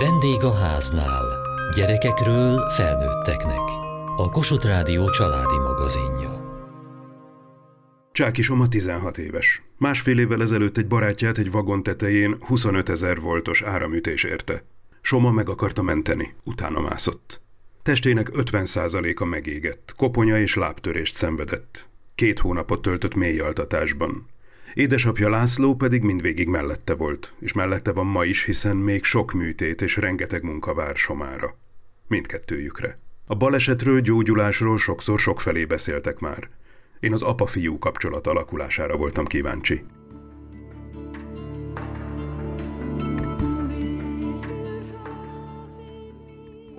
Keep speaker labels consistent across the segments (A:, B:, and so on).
A: Vendég a háznál. Gyerekekről felnőtteknek. A Kossuth Rádió családi magazinja.
B: Csáki Soma 16 éves. Másfél évvel ezelőtt egy barátját egy vagon tetején 25 ezer voltos áramütés érte. Soma meg akarta menteni, utána mászott. Testének 50%-a megégett, koponya és lábtörést szenvedett. Két hónapot töltött mély altatásban. Édesapja László pedig mindvégig mellette volt, és mellette van ma is, hiszen még sok műtét és rengeteg munka vár Somára. Mindkettőjükre. A balesetről, gyógyulásról sokszor sokfelé beszéltek már. Én az apa-fiú kapcsolat alakulására voltam kíváncsi.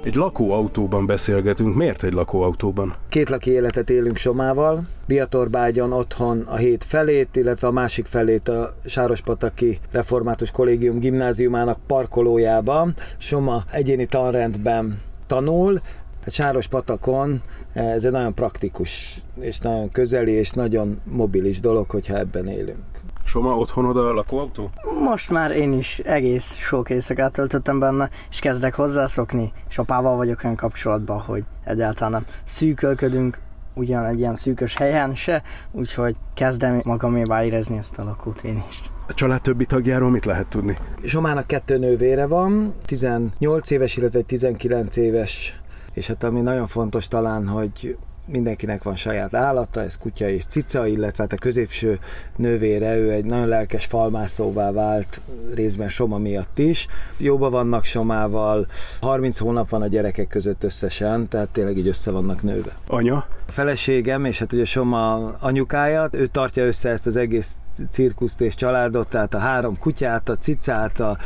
B: Egy lakóautóban beszélgetünk. Miért egy lakóautóban?
C: Két laki életet élünk Somával. Biatorbágyon otthon a hét felét, illetve a másik felét a Sárospataki Református Kollégium gimnáziumának parkolójában. Soma egyéni tanrendben tanul, Hát Sáros patakon ez egy nagyon praktikus, és nagyon közeli, és nagyon mobilis dolog, hogyha ebben élünk.
B: Soma otthonod a lakóautó?
D: Most már én is egész sok éjszakát töltöttem benne, és kezdek hozzászokni, és apával vagyok olyan kapcsolatban, hogy egyáltalán nem szűkölködünk ugyan egy ilyen szűkös helyen se, úgyhogy kezdem magamévá érezni ezt a lakót én is.
B: A család többi tagjáról mit lehet tudni?
C: Somának kettő nővére van, 18 éves, illetve 19 éves és hát ami nagyon fontos talán, hogy mindenkinek van saját állata, ez kutya és cica, illetve hát a középső nővére, ő egy nagyon lelkes falmászóvá vált, részben Soma miatt is. Jóba vannak Somával, 30 hónap van a gyerekek között összesen, tehát tényleg így össze vannak nőve.
B: Anya?
C: A feleségem, és hát ugye Soma anyukája, ő tartja össze ezt az egész cirkuszt és családot, tehát a három kutyát, a cicát, a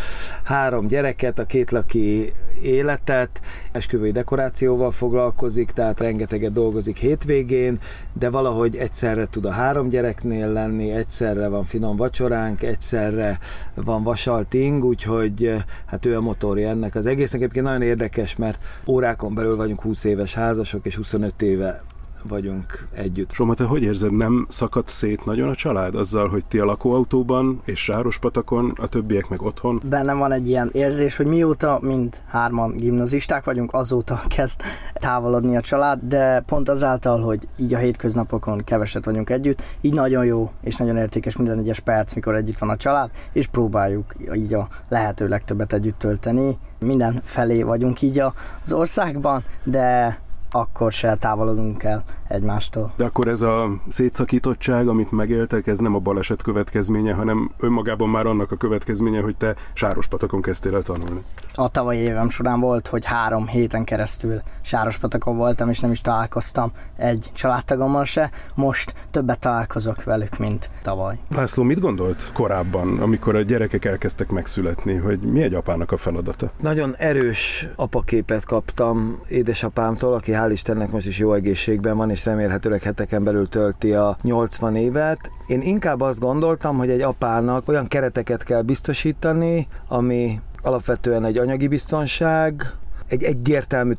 C: három gyereket, a két laki életet, esküvői dekorációval foglalkozik, tehát rengeteget dolgozik hétvégén, de valahogy egyszerre tud a három gyereknél lenni, egyszerre van finom vacsoránk, egyszerre van vasalt ing, úgyhogy hát ő a motorja ennek az egésznek. Egyébként nagyon érdekes, mert órákon belül vagyunk 20 éves házasok, és 25 éve vagyunk együtt.
B: Soma, te hogy érzed, nem szakadt szét nagyon a család azzal, hogy ti a lakóautóban és Sárospatakon, a többiek meg otthon?
D: Bennem van egy ilyen érzés, hogy mióta mind hárman gimnazisták vagyunk, azóta kezd távolodni a család, de pont azáltal, hogy így a hétköznapokon keveset vagyunk együtt, így nagyon jó és nagyon értékes minden egyes perc, mikor együtt van a család, és próbáljuk így a lehető legtöbbet együtt tölteni. Minden felé vagyunk így az országban, de akkor se távolodunk el egymástól.
B: De akkor ez a szétszakítottság, amit megéltek, ez nem a baleset következménye, hanem önmagában már annak a következménye, hogy te Sárospatakon kezdtél el tanulni.
D: A tavalyi évem során volt, hogy három héten keresztül Sárospatakon voltam, és nem is találkoztam egy családtagommal se. Most többet találkozok velük, mint tavaly.
B: László, mit gondolt korábban, amikor a gyerekek elkezdtek megszületni, hogy mi egy apának a feladata?
C: Nagyon erős apaképet kaptam édesapámtól, aki hál' Istennek most is jó egészségben van, és remélhetőleg heteken belül tölti a 80 évet. Én inkább azt gondoltam, hogy egy apának olyan kereteket kell biztosítani, ami alapvetően egy anyagi biztonság, egy egyértelmű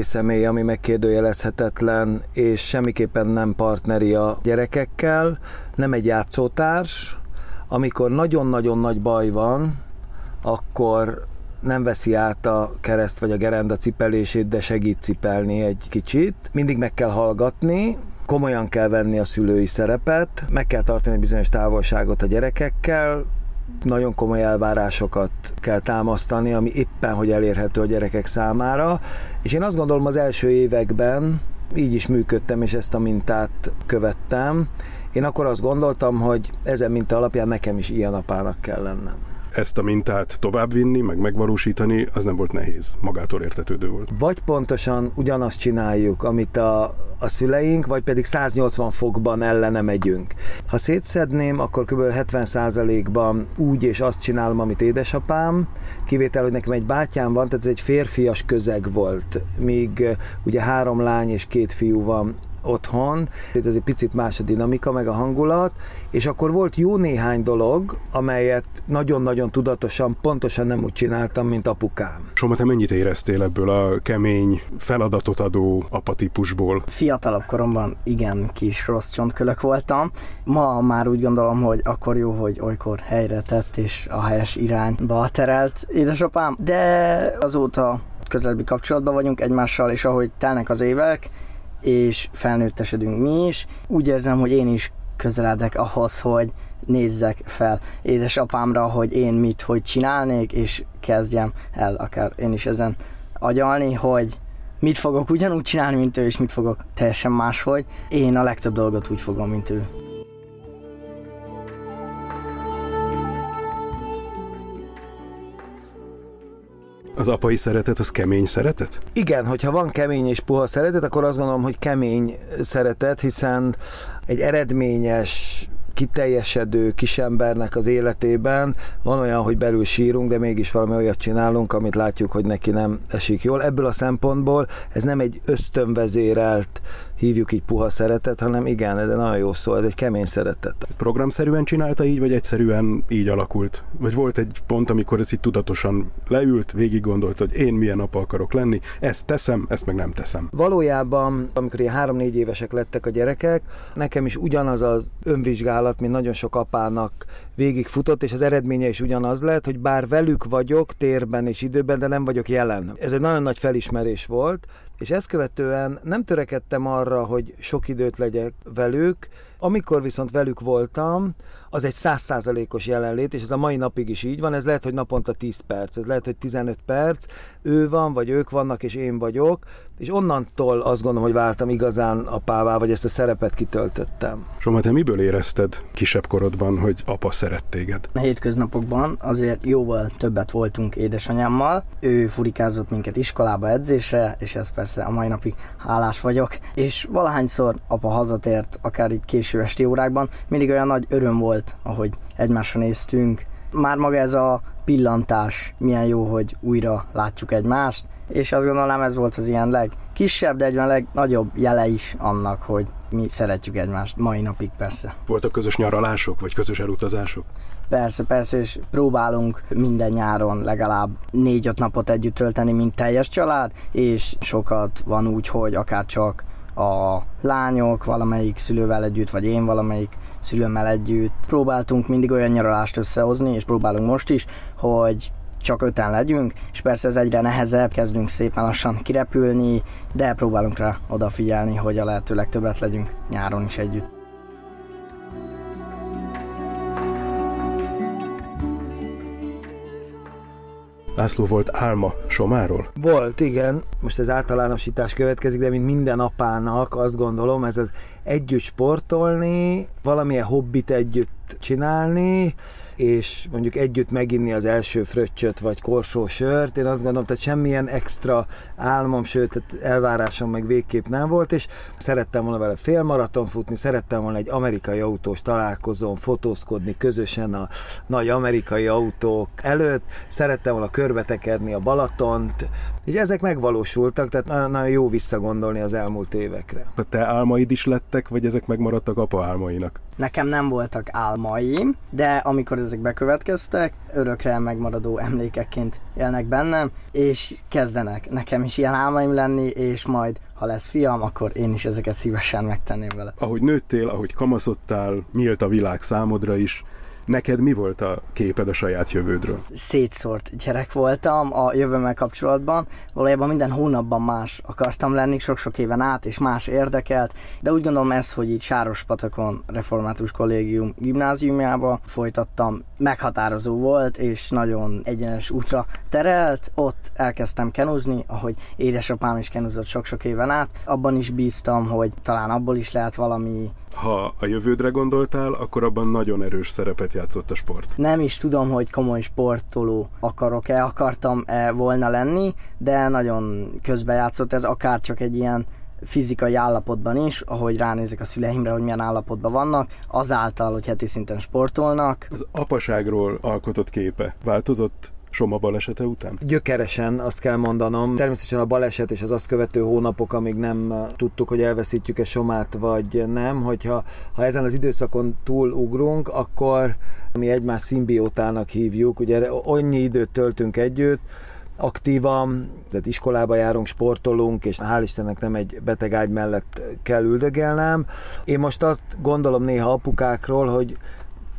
C: személy, ami megkérdőjelezhetetlen, és semmiképpen nem partneri a gyerekekkel, nem egy játszótárs, amikor nagyon-nagyon nagy baj van, akkor nem veszi át a kereszt vagy a gerenda cipelését, de segít cipelni egy kicsit. Mindig meg kell hallgatni, komolyan kell venni a szülői szerepet, meg kell tartani bizonyos távolságot a gyerekekkel, nagyon komoly elvárásokat kell támasztani, ami éppen hogy elérhető a gyerekek számára, és én azt gondolom az első években így is működtem, és ezt a mintát követtem. Én akkor azt gondoltam, hogy ezen minta alapján nekem is ilyen apának kell lennem
B: ezt a mintát továbbvinni, meg megvalósítani, az nem volt nehéz, magától értetődő volt.
C: Vagy pontosan ugyanazt csináljuk, amit a, a szüleink, vagy pedig 180 fokban ellene megyünk. Ha szétszedném, akkor kb. 70%-ban úgy és azt csinálom, amit édesapám, kivétel, hogy nekem egy bátyám van, tehát ez egy férfias közeg volt, míg ugye három lány és két fiú van otthon, itt ez egy picit más a dinamika, meg a hangulat, és akkor volt jó néhány dolog, amelyet nagyon-nagyon tudatosan, pontosan nem úgy csináltam, mint apukám.
B: Soma, te mennyit éreztél ebből a kemény, feladatot adó apatípusból?
D: Fiatalabb koromban igen kis rossz csontkölök voltam. Ma már úgy gondolom, hogy akkor jó, hogy olykor helyre tett és a helyes irányba terelt édesapám, de azóta közelebbi kapcsolatban vagyunk egymással, és ahogy telnek az évek, és felnőttesedünk mi is, úgy érzem, hogy én is közeledek ahhoz, hogy nézzek fel édesapámra, hogy én mit, hogy csinálnék, és kezdjem el akár én is ezen agyalni, hogy mit fogok ugyanúgy csinálni, mint ő, és mit fogok teljesen máshogy. Én a legtöbb dolgot úgy fogom, mint ő.
B: Az apai szeretet, az kemény szeretet?
C: Igen, hogyha van kemény és puha szeretet, akkor azt gondolom, hogy kemény szeretet, hiszen egy eredményes, kiteljesedő kisembernek az életében van olyan, hogy belül sírunk, de mégis valami olyat csinálunk, amit látjuk, hogy neki nem esik jól. Ebből a szempontból ez nem egy ösztönvezérelt hívjuk így puha szeretet, hanem igen, ez nagyon jó szó, ez egy kemény szeretet.
B: Ezt programszerűen csinálta így, vagy egyszerűen így alakult? Vagy volt egy pont, amikor ez így tudatosan leült, végig gondolt, hogy én milyen apa akarok lenni, ezt teszem, ezt meg nem teszem.
C: Valójában, amikor ilyen három-négy évesek lettek a gyerekek, nekem is ugyanaz az önvizsgálat, mint nagyon sok apának végigfutott, és az eredménye is ugyanaz lett, hogy bár velük vagyok térben és időben, de nem vagyok jelen. Ez egy nagyon nagy felismerés volt, és ezt követően nem törekedtem arra, hogy sok időt legyek velük, amikor viszont velük voltam, az egy százszázalékos jelenlét, és ez a mai napig is így van, ez lehet, hogy naponta 10 perc, ez lehet, hogy 15 perc, ő van, vagy ők vannak, és én vagyok, és onnantól azt gondolom, hogy váltam igazán apává, vagy ezt a szerepet kitöltöttem.
B: Soma, te miből érezted kisebb korodban, hogy apa szeret téged?
D: A hétköznapokban azért jóval többet voltunk édesanyámmal. Ő furikázott minket iskolába edzésre, és ez persze a mai napig hálás vagyok. És valahányszor apa hazatért, akár itt késő esti órákban, mindig olyan nagy öröm volt, ahogy egymásra néztünk. Már maga ez a pillantás, milyen jó, hogy újra látjuk egymást, és azt gondolom ez volt az ilyen legkisebb, de egyben legnagyobb jele is annak, hogy mi szeretjük egymást, mai napig persze.
B: Voltak közös nyaralások, vagy közös elutazások?
D: Persze, persze, és próbálunk minden nyáron legalább négy-öt napot együtt tölteni, mint teljes család, és sokat van úgy, hogy akár csak a lányok valamelyik szülővel együtt, vagy én valamelyik szülőmmel együtt. Próbáltunk mindig olyan nyaralást összehozni, és próbálunk most is, hogy csak öten legyünk, és persze ez egyre nehezebb, kezdünk szépen lassan kirepülni, de próbálunk rá odafigyelni, hogy a lehető legtöbbet legyünk nyáron is együtt.
B: László volt álma Somáról?
C: Volt, igen. Most ez általánosítás következik, de mint minden apának azt gondolom, ez az együtt sportolni, valamilyen hobbit együtt csinálni, és mondjuk együtt meginni az első fröccsöt vagy korsó sört. Én azt gondolom, tehát semmilyen extra álmom, sőt, tehát elvárásom meg végképp nem volt, és szerettem volna vele félmaraton futni, szerettem volna egy amerikai autós találkozón fotózkodni közösen a nagy amerikai autók előtt, szerettem volna körbetekerni a Balatont, és ezek megvalósultak, tehát nagyon, nagyon jó visszagondolni az elmúlt évekre.
B: A te álmaid is lettek, vagy ezek megmaradtak apa álmainak?
D: Nekem nem voltak álmaim, de amikor ezek bekövetkeztek, örökre megmaradó emlékekként élnek bennem, és kezdenek nekem is ilyen álmaim lenni, és majd ha lesz fiam, akkor én is ezeket szívesen megtenném vele.
B: Ahogy nőttél, ahogy kamaszodtál, nyílt a világ számodra is, Neked mi volt a képed a saját jövődről?
D: Szétszórt gyerek voltam a jövőmmel kapcsolatban. Valójában minden hónapban más akartam lenni, sok-sok éven át, és más érdekelt. De úgy gondolom ez, hogy itt Sárospatakon Református Kollégium gimnáziumjába folytattam, meghatározó volt, és nagyon egyenes útra terelt. Ott elkezdtem kenuzni, ahogy édesapám is kenuzott sok-sok éven át. Abban is bíztam, hogy talán abból is lehet valami
B: ha a jövődre gondoltál, akkor abban nagyon erős szerepet játszott a sport.
D: Nem is tudom, hogy komoly sportoló akarok-e, akartam-e volna lenni, de nagyon közbejátszott ez, akár csak egy ilyen fizikai állapotban is, ahogy ránézek a szüleimre, hogy milyen állapotban vannak, azáltal, hogy heti szinten sportolnak.
B: Az apaságról alkotott képe változott Soma balesete után?
C: Gyökeresen azt kell mondanom. Természetesen a baleset és az azt követő hónapok, amíg nem tudtuk, hogy elveszítjük-e Somát vagy nem, hogyha ha ezen az időszakon túl ugrunk, akkor mi egymás szimbiótának hívjuk. Ugye annyi időt töltünk együtt, aktívan, tehát iskolába járunk, sportolunk, és hál' Istennek nem egy beteg ágy mellett kell üldögélnem. Én most azt gondolom néha apukákról, hogy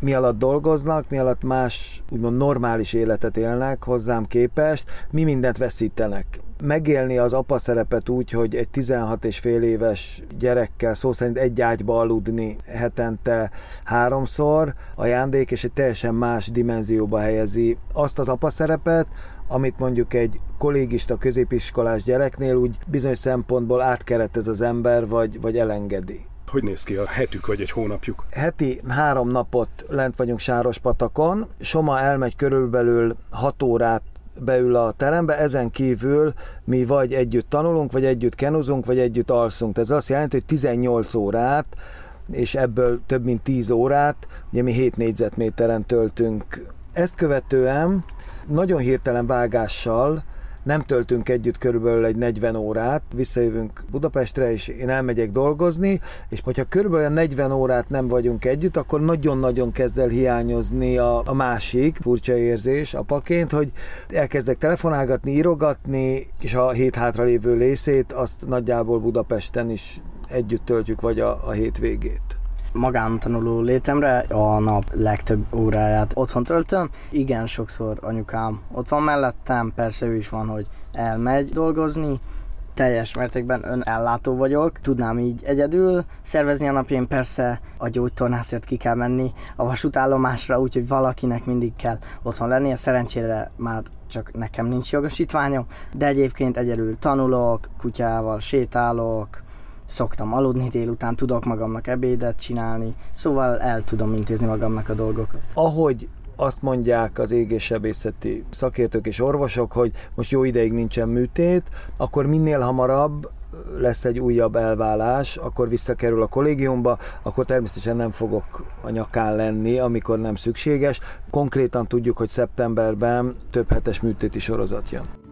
C: mi alatt dolgoznak, mi alatt más úgymond normális életet élnek hozzám képest, mi mindent veszítenek. Megélni az apa szerepet úgy, hogy egy 16 és fél éves gyerekkel szó szerint egy ágyba aludni hetente háromszor, ajándék és egy teljesen más dimenzióba helyezi azt az apa szerepet, amit mondjuk egy kollégista középiskolás gyereknél úgy bizonyos szempontból átkeretez az ember, vagy, vagy elengedi.
B: Hogy néz ki a hetük vagy egy hónapjuk?
C: Heti három napot lent vagyunk Sárospatakon. Soma elmegy körülbelül 6 órát beül a terembe, ezen kívül mi vagy együtt tanulunk, vagy együtt kenuzunk, vagy együtt alszunk. Ez azt jelenti, hogy 18 órát, és ebből több mint 10 órát, ugye mi 7 négyzetméteren töltünk. Ezt követően nagyon hirtelen vágással nem töltünk együtt körülbelül egy 40 órát, visszajövünk Budapestre, és én elmegyek dolgozni, és hogyha körülbelül 40 órát nem vagyunk együtt, akkor nagyon-nagyon kezd el hiányozni a, a másik, furcsa érzés apaként, hogy elkezdek telefonálgatni, írogatni, és a hét hátralévő részét azt nagyjából Budapesten is együtt töltjük, vagy a, a hétvégét
D: magántanuló létemre a nap legtöbb óráját otthon töltöm. Igen, sokszor anyukám ott van mellettem, persze ő is van, hogy elmegy dolgozni, teljes mértékben önellátó vagyok, tudnám így egyedül szervezni a napjaim, persze a gyógytornászért ki kell menni a vasútállomásra, úgyhogy valakinek mindig kell otthon lennie, szerencsére már csak nekem nincs jogosítványom, de egyébként egyedül tanulok, kutyával sétálok, szoktam aludni délután, tudok magamnak ebédet csinálni, szóval el tudom intézni magamnak a dolgokat.
C: Ahogy azt mondják az égéssebészeti szakértők és orvosok, hogy most jó ideig nincsen műtét, akkor minél hamarabb lesz egy újabb elválás, akkor visszakerül a kollégiumba, akkor természetesen nem fogok a nyakán lenni, amikor nem szükséges. Konkrétan tudjuk, hogy szeptemberben több hetes műtéti sorozat jön.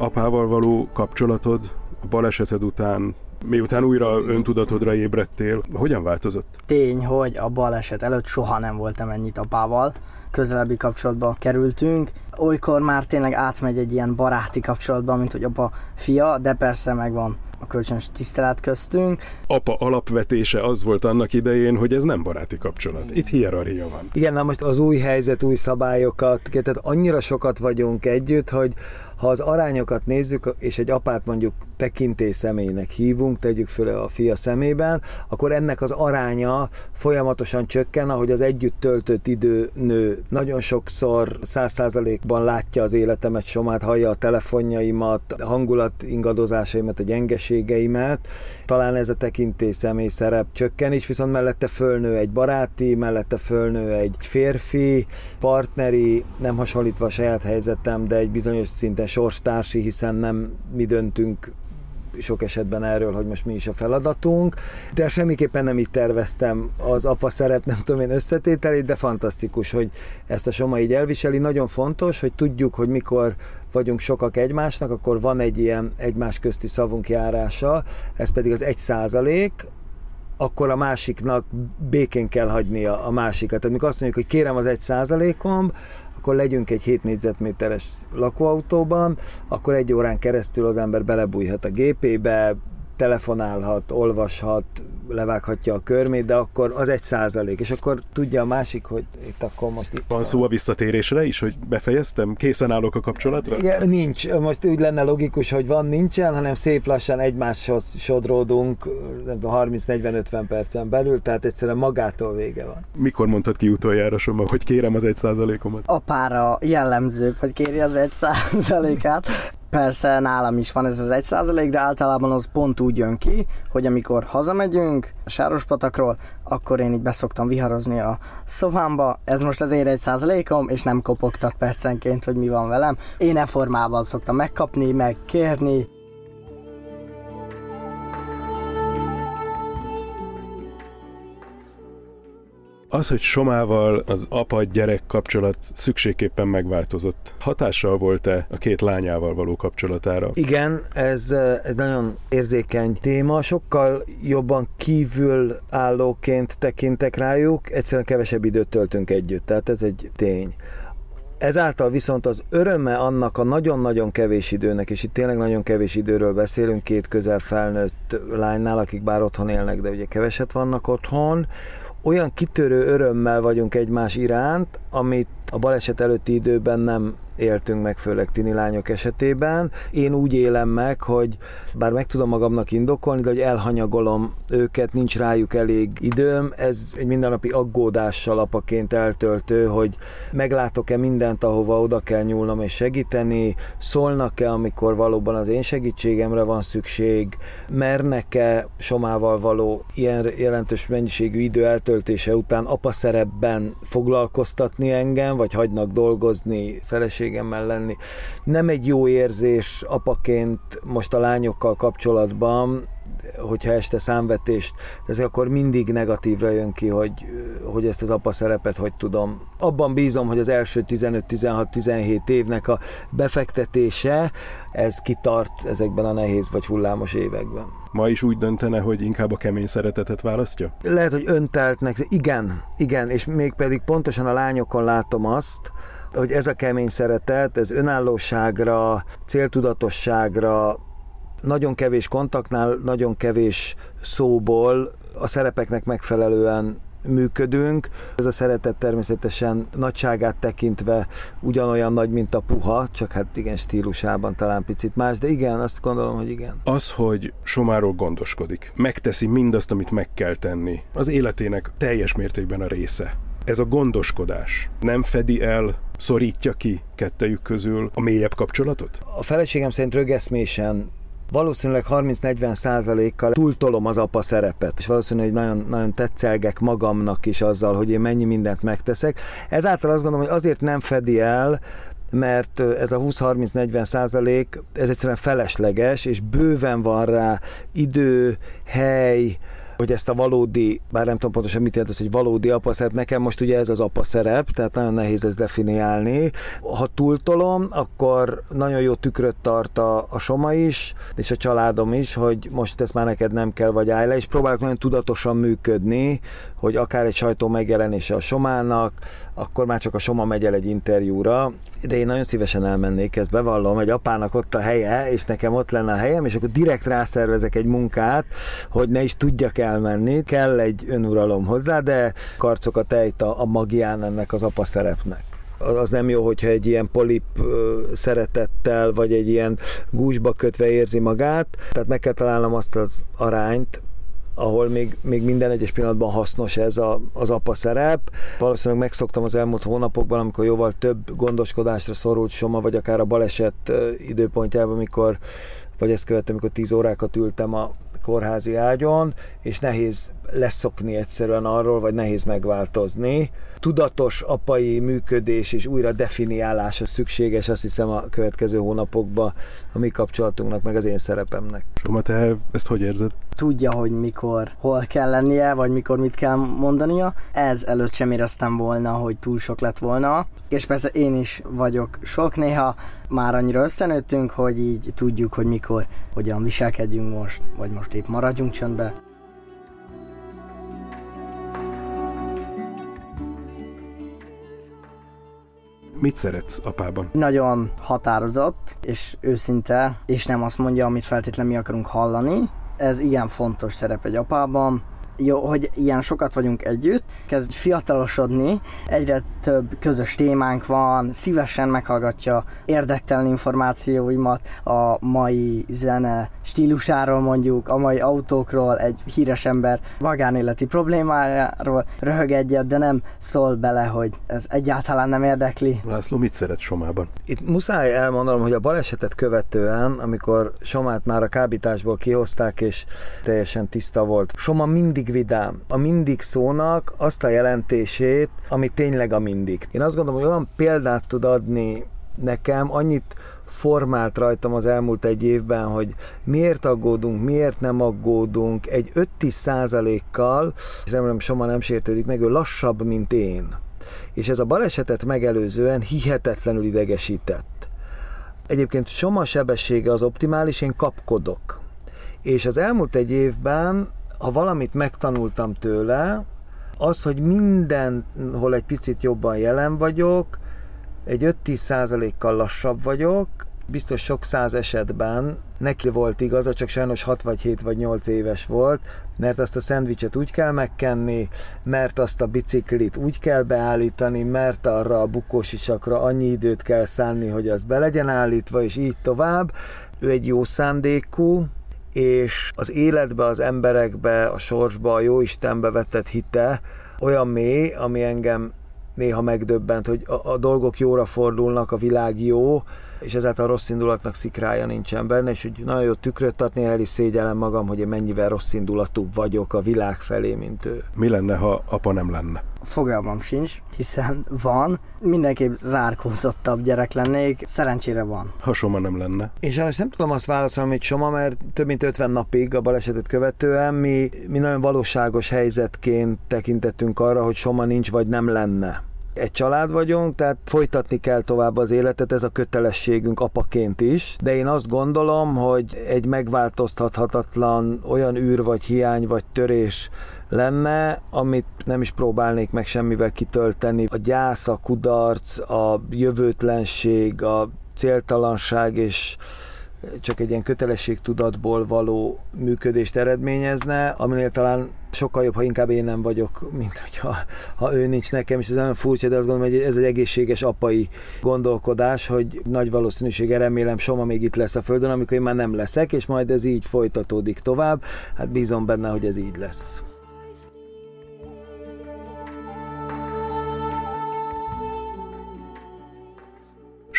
B: Apával való kapcsolatod a baleseted után, miután újra öntudatodra ébredtél, hogyan változott?
D: Tény, hogy a baleset előtt soha nem voltam ennyit apával. Közelebbi kapcsolatba kerültünk. Olykor már tényleg átmegy egy ilyen baráti kapcsolatba, mint hogy apa fia, de persze megvan a kölcsönös tisztelet köztünk.
B: Apa alapvetése az volt annak idején, hogy ez nem baráti kapcsolat. Itt hierarchia van.
C: Igen, na most az új helyzet, új szabályokat, tehát annyira sokat vagyunk együtt, hogy ha az arányokat nézzük, és egy apát mondjuk tekintély személynek hívunk, tegyük föl a fia szemében, akkor ennek az aránya folyamatosan csökken, ahogy az együtt töltött idő nő. Nagyon sokszor száz százalékban látja az életemet, somát, hallja a telefonjaimat, hangulat ingadozásaimat, a gyengeségeimet. Talán ez a tekintély személy szerep csökken is, viszont mellette fölnő egy baráti, mellette fölnő egy férfi, partneri, nem hasonlítva a saját helyzetem, de egy bizonyos szinten sorstársi, hiszen nem mi döntünk sok esetben erről, hogy most mi is a feladatunk, de semmiképpen nem így terveztem az apa szerep, nem tudom én összetételét, de fantasztikus, hogy ezt a Soma így elviseli. Nagyon fontos, hogy tudjuk, hogy mikor vagyunk sokak egymásnak, akkor van egy ilyen egymás közti szavunk járása, ez pedig az egy százalék, akkor a másiknak békén kell hagynia a másikat. Tehát mikor azt mondjuk, hogy kérem az egy százalékom, akkor legyünk egy 7 négyzetméteres lakóautóban, akkor egy órán keresztül az ember belebújhat a gépébe, telefonálhat, olvashat, levághatja a körmét, de akkor az egy százalék, és akkor tudja a másik, hogy itt akkor most itt
B: van. szó a visszatérésre is, hogy befejeztem, készen állok a kapcsolatra?
C: Igen, nincs. Most úgy lenne logikus, hogy van, nincsen, hanem szép lassan egymáshoz sodródunk 30-40-50 percen belül, tehát egyszerűen magától vége van.
B: Mikor mondtad ki utoljára, Soma, hogy kérem az egy százalékomat?
D: Apára jellemző, hogy kéri az egy százalékát. Persze nálam is van ez az egy százalék, de általában az pont úgy jön ki, hogy amikor hazamegyünk a Sárospatakról, akkor én így beszoktam viharozni a szobámba. Ez most az én egy százalékom, és nem kopogtat percenként, hogy mi van velem. Én e formában szoktam megkapni, megkérni,
B: Az, hogy Somával az apa-gyerek kapcsolat szükségképpen megváltozott, hatással volt-e a két lányával való kapcsolatára?
C: Igen, ez egy nagyon érzékeny téma, sokkal jobban kívül állóként tekintek rájuk, egyszerűen kevesebb időt töltünk együtt, tehát ez egy tény. Ezáltal viszont az öröme annak a nagyon-nagyon kevés időnek, és itt tényleg nagyon kevés időről beszélünk, két közel felnőtt lánynál, akik bár otthon élnek, de ugye keveset vannak otthon, olyan kitörő örömmel vagyunk egymás iránt, amit a baleset előtti időben nem éltünk meg, főleg tini lányok esetében. Én úgy élem meg, hogy bár meg tudom magamnak indokolni, de hogy elhanyagolom őket, nincs rájuk elég időm. Ez egy mindennapi aggódással apaként eltöltő, hogy meglátok-e mindent, ahova oda kell nyúlnom és segíteni, szólnak-e, amikor valóban az én segítségemre van szükség, mernek-e somával való ilyen jelentős mennyiségű idő eltöltése után apa szerepben foglalkoztatni engem, vagy hagynak dolgozni feleség feleségemmel lenni. Nem egy jó érzés apaként most a lányokkal kapcsolatban, hogyha este számvetést ez akkor mindig negatívra jön ki, hogy, hogy ezt az apa szerepet hogy tudom. Abban bízom, hogy az első 15-16-17 évnek a befektetése, ez kitart ezekben a nehéz vagy hullámos években.
B: Ma is úgy döntene, hogy inkább a kemény szeretetet választja?
C: Lehet, hogy önteltnek, igen, igen, és még pedig pontosan a lányokon látom azt, hogy ez a kemény szeretet, ez önállóságra, céltudatosságra, nagyon kevés kontaktnál, nagyon kevés szóból a szerepeknek megfelelően működünk. Ez a szeretet természetesen nagyságát tekintve ugyanolyan nagy, mint a puha, csak hát igen, stílusában talán picit más, de igen, azt gondolom, hogy igen.
B: Az, hogy Somáról gondoskodik, megteszi mindazt, amit meg kell tenni, az életének teljes mértékben a része. Ez a gondoskodás nem fedi el, szorítja ki kettejük közül a mélyebb kapcsolatot?
C: A feleségem szerint rögeszmésen valószínűleg 30-40 százalékkal túltolom az apa szerepet, és valószínűleg nagyon, nagyon tetszelgek magamnak is azzal, hogy én mennyi mindent megteszek. Ezáltal azt gondolom, hogy azért nem fedi el, mert ez a 20-30-40 százalék, ez egyszerűen felesleges, és bőven van rá idő, hely, hogy ezt a valódi, bár nem tudom pontosan mit jelent ez, hogy valódi apa szerep, nekem most ugye ez az apa szerep, tehát nagyon nehéz ezt definiálni. Ha túltolom, akkor nagyon jó tükröt tart a, a Soma is, és a családom is, hogy most ezt már neked nem kell, vagy állj le, és próbálok nagyon tudatosan működni, hogy akár egy sajtó megjelenése a Somának, akkor már csak a Soma megy el egy interjúra, de én nagyon szívesen elmennék, ezt bevallom, egy apának ott a helye, és nekem ott lenne a helyem, és akkor direkt rászervezek egy munkát, hogy ne is tudjak elmenni, kell egy önuralom hozzá, de karcokat ejt a, a magián ennek az apa szerepnek. Az nem jó, hogyha egy ilyen polip szeretettel, vagy egy ilyen gúzsba kötve érzi magát, tehát meg kell találnom azt az arányt, ahol még, még minden egyes pillanatban hasznos ez a, az apa szerep. Valószínűleg megszoktam az elmúlt hónapokban, amikor jóval több gondoskodásra szorult Soma, vagy akár a baleset időpontjában, amikor vagy ezt követtem, amikor 10 órákat ültem a kórházi ágyon, és nehéz leszokni egyszerűen arról, vagy nehéz megváltozni. Tudatos apai működés és újra definiálása szükséges, azt hiszem a következő hónapokban a mi kapcsolatunknak, meg az én szerepemnek.
B: Soma, te ezt hogy érzed?
D: Tudja, hogy mikor, hol kell lennie, vagy mikor mit kell mondania. Ez előtt sem éreztem volna, hogy túl sok lett volna. És persze én is vagyok sok néha, már annyira összenőttünk, hogy így tudjuk, hogy mikor, hogyan viselkedjünk most, vagy most épp maradjunk csöndbe.
B: Mit szeretsz apában?
D: Nagyon határozott és őszinte, és nem azt mondja, amit feltétlenül mi akarunk hallani. Ez igen fontos szerep egy apában jó, hogy ilyen sokat vagyunk együtt, kezd fiatalosodni, egyre több közös témánk van, szívesen meghallgatja érdektelen információimat a mai zene stílusáról mondjuk, a mai autókról, egy híres ember magánéleti problémájáról röhög egyet, de nem szól bele, hogy ez egyáltalán nem érdekli.
B: László, mit szeret Somában?
C: Itt muszáj elmondanom, hogy a balesetet követően, amikor Somát már a kábításból kihozták, és teljesen tiszta volt, Soma mindig vidám. A mindig szónak azt a jelentését, ami tényleg a mindig. Én azt gondolom, hogy olyan példát tud adni nekem, annyit formált rajtam az elmúlt egy évben, hogy miért aggódunk, miért nem aggódunk, egy 5-10 százalékkal, és remélem Soma nem sértődik meg, ő lassabb, mint én. És ez a balesetet megelőzően hihetetlenül idegesített. Egyébként Soma sebessége az optimális, én kapkodok. És az elmúlt egy évben, ha valamit megtanultam tőle, az, hogy mindenhol egy picit jobban jelen vagyok, egy 5-10 százalékkal lassabb vagyok, biztos sok száz esetben neki volt igaza, csak sajnos 6 vagy 7 vagy 8 éves volt, mert azt a szendvicset úgy kell megkenni, mert azt a biciklit úgy kell beállítani, mert arra a bukósisakra annyi időt kell szánni, hogy az be legyen állítva, és így tovább. Ő egy jó szándékú, és az életbe, az emberekbe, a sorsba, a jó Istenbe vetett hite olyan mély, ami engem néha megdöbbent, hogy a, a dolgok jóra fordulnak, a világ jó, és ezáltal rossz indulatnak szikrája nincsen benne, és hogy nagyon jó tükröt adni, el is szégyellem magam, hogy én mennyivel rossz indulatú vagyok a világ felé, mint ő.
B: Mi lenne, ha apa nem lenne?
D: Fogalmam sincs, hiszen van. Mindenképp zárkózottabb gyerek lennék, szerencsére van.
B: Ha Soma nem lenne?
C: Én sajnos nem tudom azt válaszolni, hogy Soma, mert több mint 50 napig a balesetet követően mi, mi nagyon valóságos helyzetként tekintettünk arra, hogy Soma nincs vagy nem lenne egy család vagyunk, tehát folytatni kell tovább az életet, ez a kötelességünk apaként is, de én azt gondolom, hogy egy megváltoztathatatlan olyan űr vagy hiány vagy törés lenne, amit nem is próbálnék meg semmivel kitölteni. A gyász, a kudarc, a jövőtlenség, a céltalanság és csak egy ilyen kötelességtudatból való működést eredményezne, aminél talán sokkal jobb, ha inkább én nem vagyok, mint hogyha ha ő nincs nekem, és ez nagyon furcsa, de azt gondolom, hogy ez egy egészséges apai gondolkodás, hogy nagy valószínűséggel remélem Soma még itt lesz a Földön, amikor én már nem leszek, és majd ez így folytatódik tovább. Hát bízom benne, hogy ez így lesz.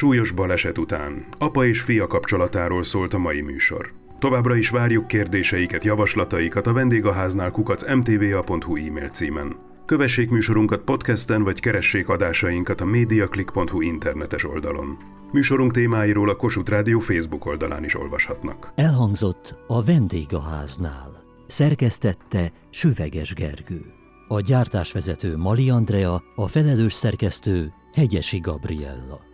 B: Súlyos baleset után apa és fia kapcsolatáról szólt a mai műsor. Továbbra is várjuk kérdéseiket, javaslataikat a vendégháznál kukac mtva.hu e-mail címen. Kövessék műsorunkat podcasten, vagy keressék adásainkat a mediaclick.hu internetes oldalon. Műsorunk témáiról a Kossuth Rádió Facebook oldalán is olvashatnak.
A: Elhangzott a vendégháznál. Szerkesztette Süveges Gergő. A gyártásvezető Mali Andrea, a felelős szerkesztő Hegyesi Gabriella.